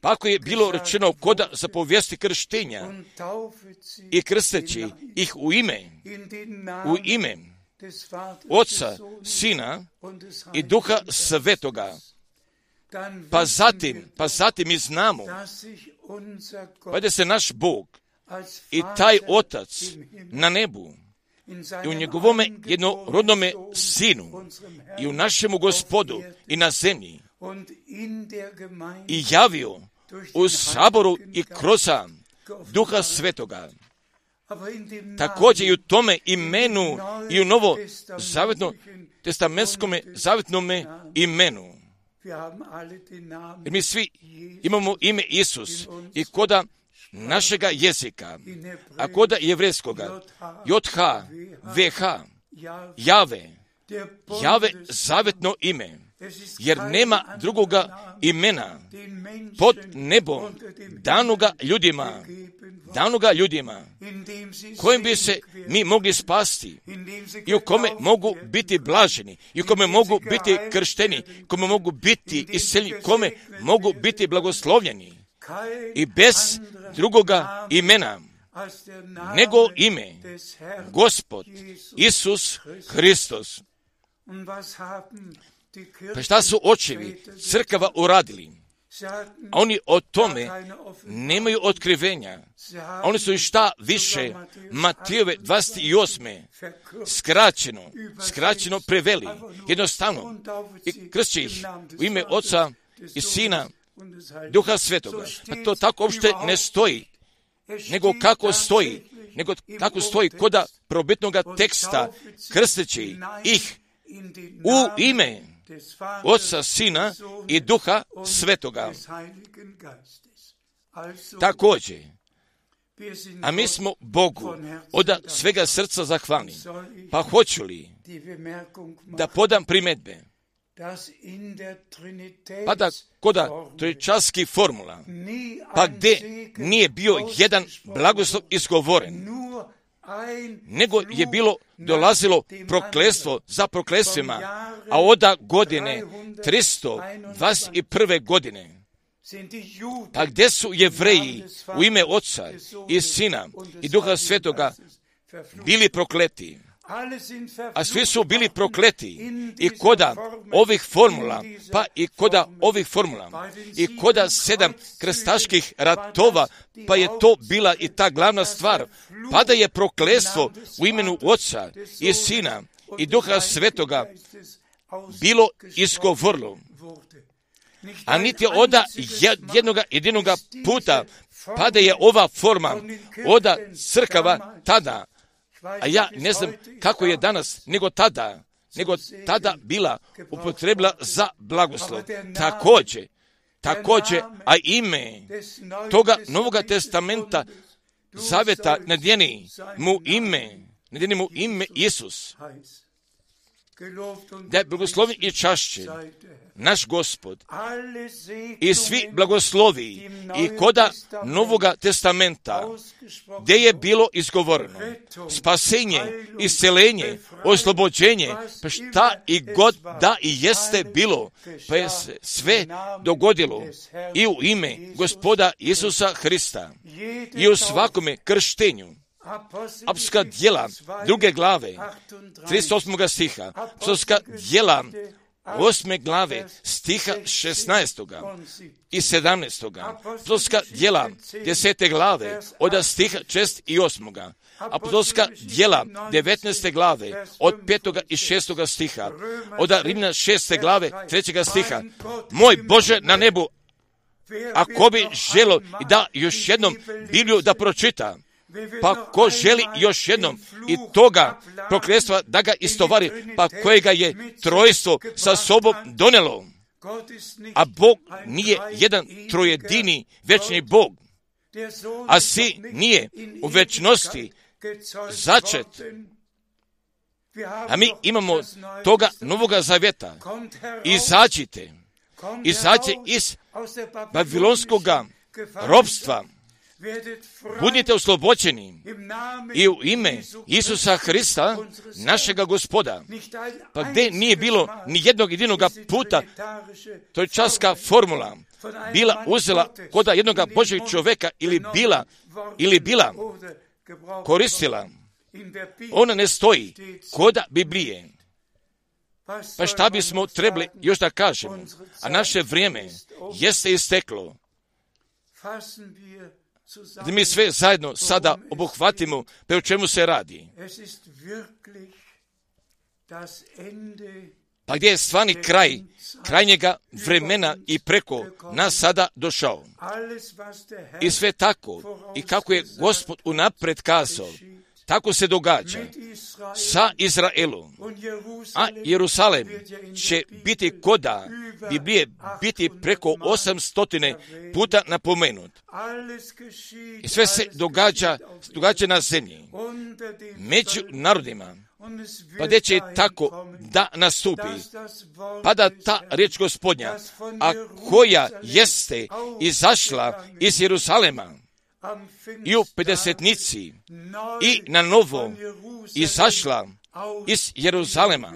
Pa ako je bilo rečeno koda zapovijesti krštenja i krsteći ih u ime, u ime Oca, Sina i Duha Svetoga, pa zatim, pa zatim mi znamo, pa da se naš Bog i taj Otac na nebu i u njegovome jednorodnome Sinu i u našemu Gospodu i na zemlji i javio u saboru i kroz Duha Svetoga. Također i u tome imenu i u novo zavetno testamentskome zavetnome imenu. Jer mi svi imamo ime Isus i koda našega jezika, a koda jevrejskoga, JH, VH, Jave, Jave zavetno ime jer nema drugoga imena pod nebom danoga ljudima, danoga ljudima, kojim bi se mi mogli spasti i u kome mogu biti blaženi, i u kome mogu biti kršteni, kome mogu biti iseljeni, kome mogu biti blagoslovljeni i bez drugoga imena nego ime Gospod Isus Hristos. Pa šta su očevi crkava uradili? Oni o tome nemaju otkrivenja. Oni su i šta više Matijove 28. skraćeno, skraćeno preveli. Jednostavno. I kršće ih u ime Oca i Sina Duha Svetoga. Pa to tako uopšte ne stoji. Nego kako stoji, nego kako stoji koda probitnog teksta krsteći ih u ime Oca, Sina i Duha Svetoga. Također, a mi smo Bogu od svega srca zahvalni. Pa hoću li da podam primedbe? Pa da koda tričarski formula, pa gdje nije bio jedan blagoslov izgovoren, nego je bilo dolazilo proklestvo za proklestvima, a oda godine 321. godine. Pa gdje su jevreji u ime Oca i Sina i Duha Svetoga bili prokleti? A svi su bili prokleti i koda ovih formula, pa i koda ovih formula, i koda sedam krstaških ratova, pa je to bila i ta glavna stvar, pa da je proklestvo u imenu Oca i Sina i Duha Svetoga bilo izgovorilo. A niti oda jednoga jedinoga puta, pa da je ova forma oda crkava tada a ja ne znam kako je danas, nego tada, nego tada bila upotrebila za blagoslov. Također, također, a ime toga Novoga testamenta zaveta nadjeni mu ime, nadjeni mu ime Isus. Da je blagoslovin i čašće. Naš gospod i svi blagoslovi i koda Novoga testamenta gdje je bilo izgovoreno spasenje, iscelenje, oslobođenje, pa šta i god da i jeste bilo, pa je sve dogodilo i u ime gospoda Isusa Hrista i u svakome krštenju apostolska djela druge glave, 38. stiha, apostolska djela osme glave stiha 16. i 17. Apostolska djela desete glave od stiha 6 i 8. Apostolska djela 19. glave od 5. i 6. stiha. Od Rimna 6. glave 3. stiha. Moj Bože na nebu, ako bi želo i da još jednom Bibliju da pročita, pa ko želi još jednom i toga prokljestva da ga istovari, pa kojega je trojstvo sa sobom donelo. A Bog nije jedan trojedini večni Bog, a si nije u večnosti začet. A mi imamo toga novoga zavjeta. Izađite, izađite iz babilonskog robstva, budite oslobođeni i u ime Isusa Hrista, našega gospoda. Pa gdje nije bilo ni jednog jedinog puta, to je časka formula, bila uzela koda jednoga Božeg čovjeka ili bila, ili bila koristila. Ona ne stoji koda Biblije. Pa šta bismo trebali još da kažemo? A naše vrijeme jeste isteklo da mi sve zajedno sada obuhvatimo, pe o čemu se radi. Pa gdje je stvarni kraj krajnjega vremena i preko nas sada došao. I sve tako, i kako je Gospod unapred kazao, tako se događa sa Izraelom. A Jerusalem će biti koda Biblije biti preko 800 puta napomenut. I sve se događa, događa na zemlji, među narodima, pa gdje će tako da nastupi, pa da ta riječ gospodnja, a koja jeste izašla iz Jerusalema, i u pedesetnici i na novo izašla iz Jeruzalema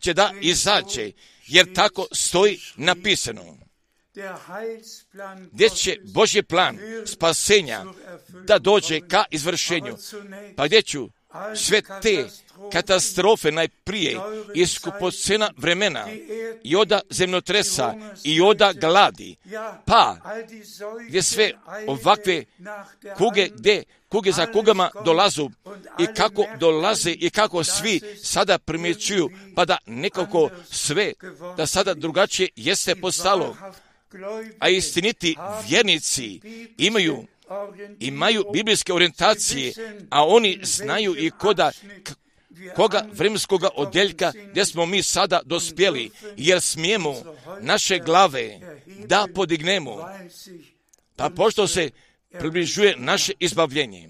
će da izađe, jer tako stoji napisano. Gdje će Božji plan spasenja da dođe ka izvršenju, pa gdje ću sve te katastrofe najprije iz skupocena vremena i oda zemljotresa i oda gladi, pa gdje sve ovakve kuge, gdje kuge za kugama dolazu i kako dolaze i kako svi sada primjećuju, pa da nekako sve, da sada drugačije jeste postalo, a istiniti vjernici imaju imaju biblijske orijentacije, a oni znaju i koda, koga vremenskoga odjeljka gdje smo mi sada dospjeli, jer smijemo naše glave da podignemo. Pa pošto se približuje naše izbavljenje.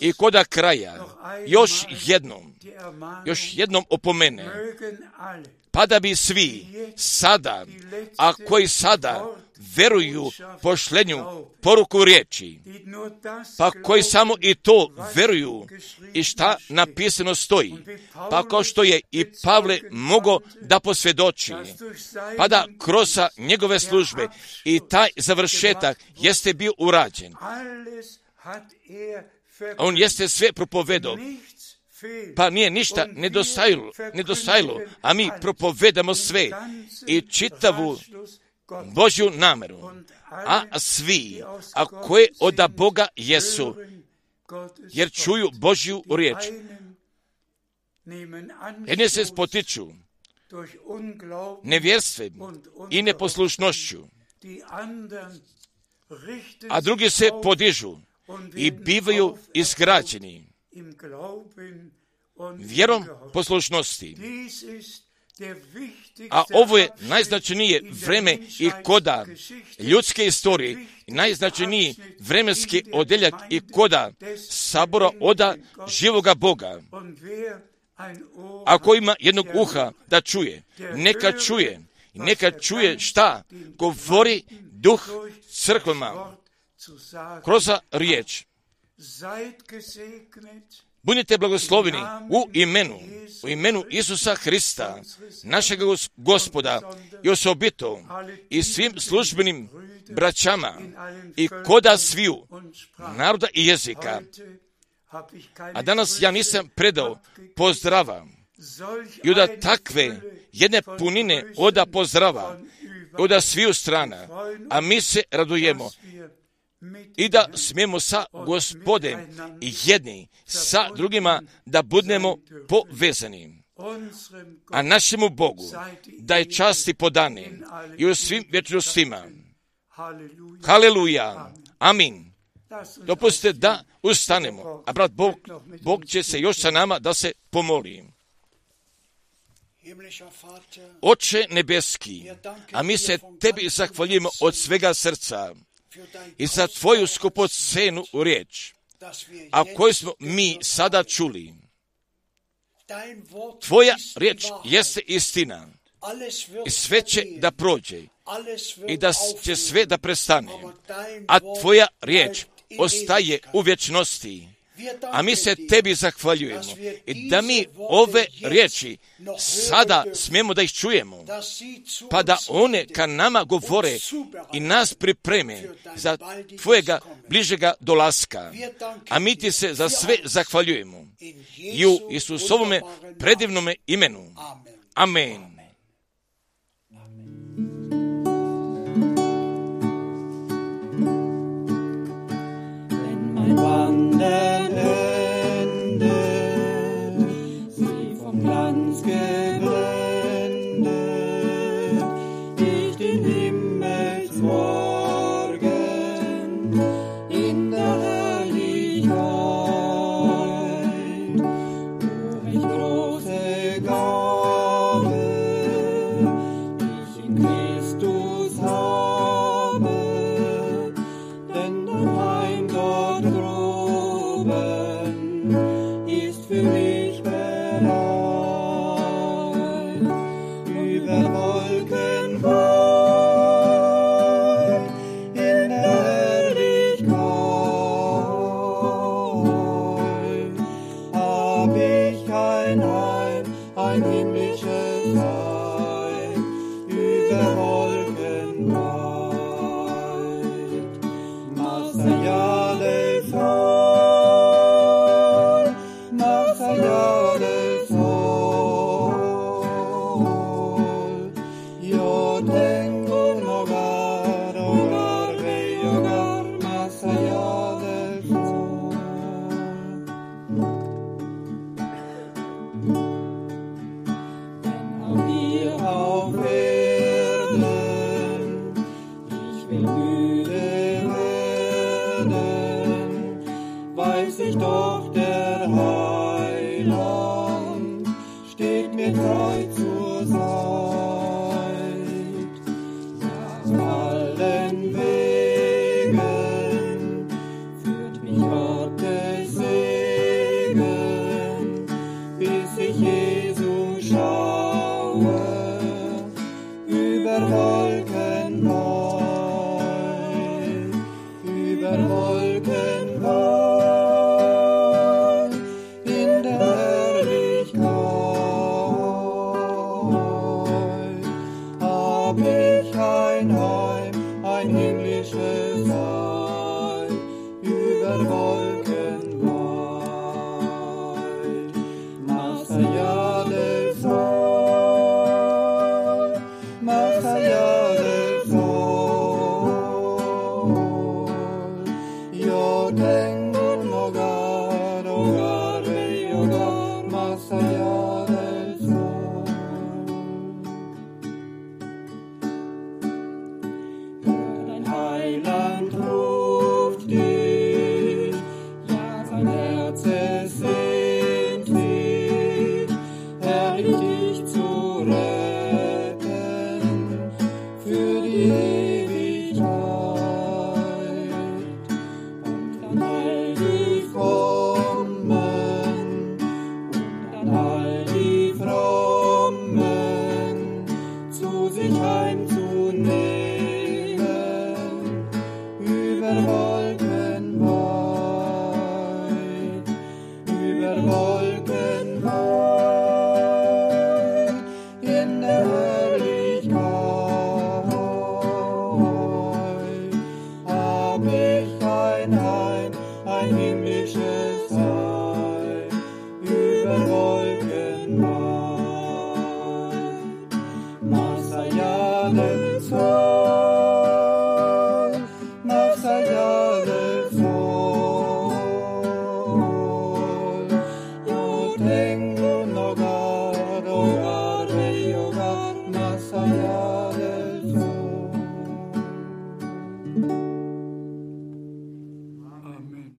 I koda kraja još jednom, još jednom opomene, pa da bi svi sada, a koji sada veruju pošlenju poruku riječi, pa koji samo i to veruju i šta napisano stoji, pa kao što je i Pavle mogao da posvjedoči, pa da kroz njegove službe i taj završetak jeste bio urađen. On jeste sve propovedao, pa nije ništa nedostajalo, nedostajalo, a mi propovedamo sve i čitavu Božju nameru. A svi, a koje od Boga jesu, jer čuju Božju riječ, jedne se spotiču nevjerstvom i neposlušnošću, a drugi se podižu i bivaju izgrađeni vjerom poslušnosti. A ovo je najznačajnije vreme i koda ljudske istorije, najznačajniji vremenski odeljak i koda sabora oda živoga Boga. Ako ima jednog uha da čuje, neka čuje, neka čuje šta govori duh crkvama kroz riječ. Budite blagosloveni u imenu, u imenu Isusa Hrista, našeg gospoda i osobito i svim službenim braćama i koda sviju naroda i jezika. A danas ja nisam predao pozdrava i od takve jedne punine oda pozdrava od sviju strana, a mi se radujemo i da smijemo sa gospodem jedni sa drugima da budemo povezani. A našemu Bogu da je časti podani i u svim vječnostima. Haleluja. Amin. Dopustite da ustanemo, a brat Bog, Bog će se još sa nama da se pomoli. Oče nebeski, a mi se tebi zahvaljujemo od svega srca i za tvoju skupocenu riječ, a koju smo mi sada čuli. Tvoja riječ jeste istina i sve će da prođe i da će sve da prestane, a tvoja riječ ostaje u vječnosti. A mi se tebi zahvaljujemo i da mi ove riječi sada smijemo da ih čujemo, pa da one ka nama govore i nas pripreme za tvojega bližega dolaska. A mi ti se za sve zahvaljujemo i u Isusovome predivnome imenu. Amen. wonder.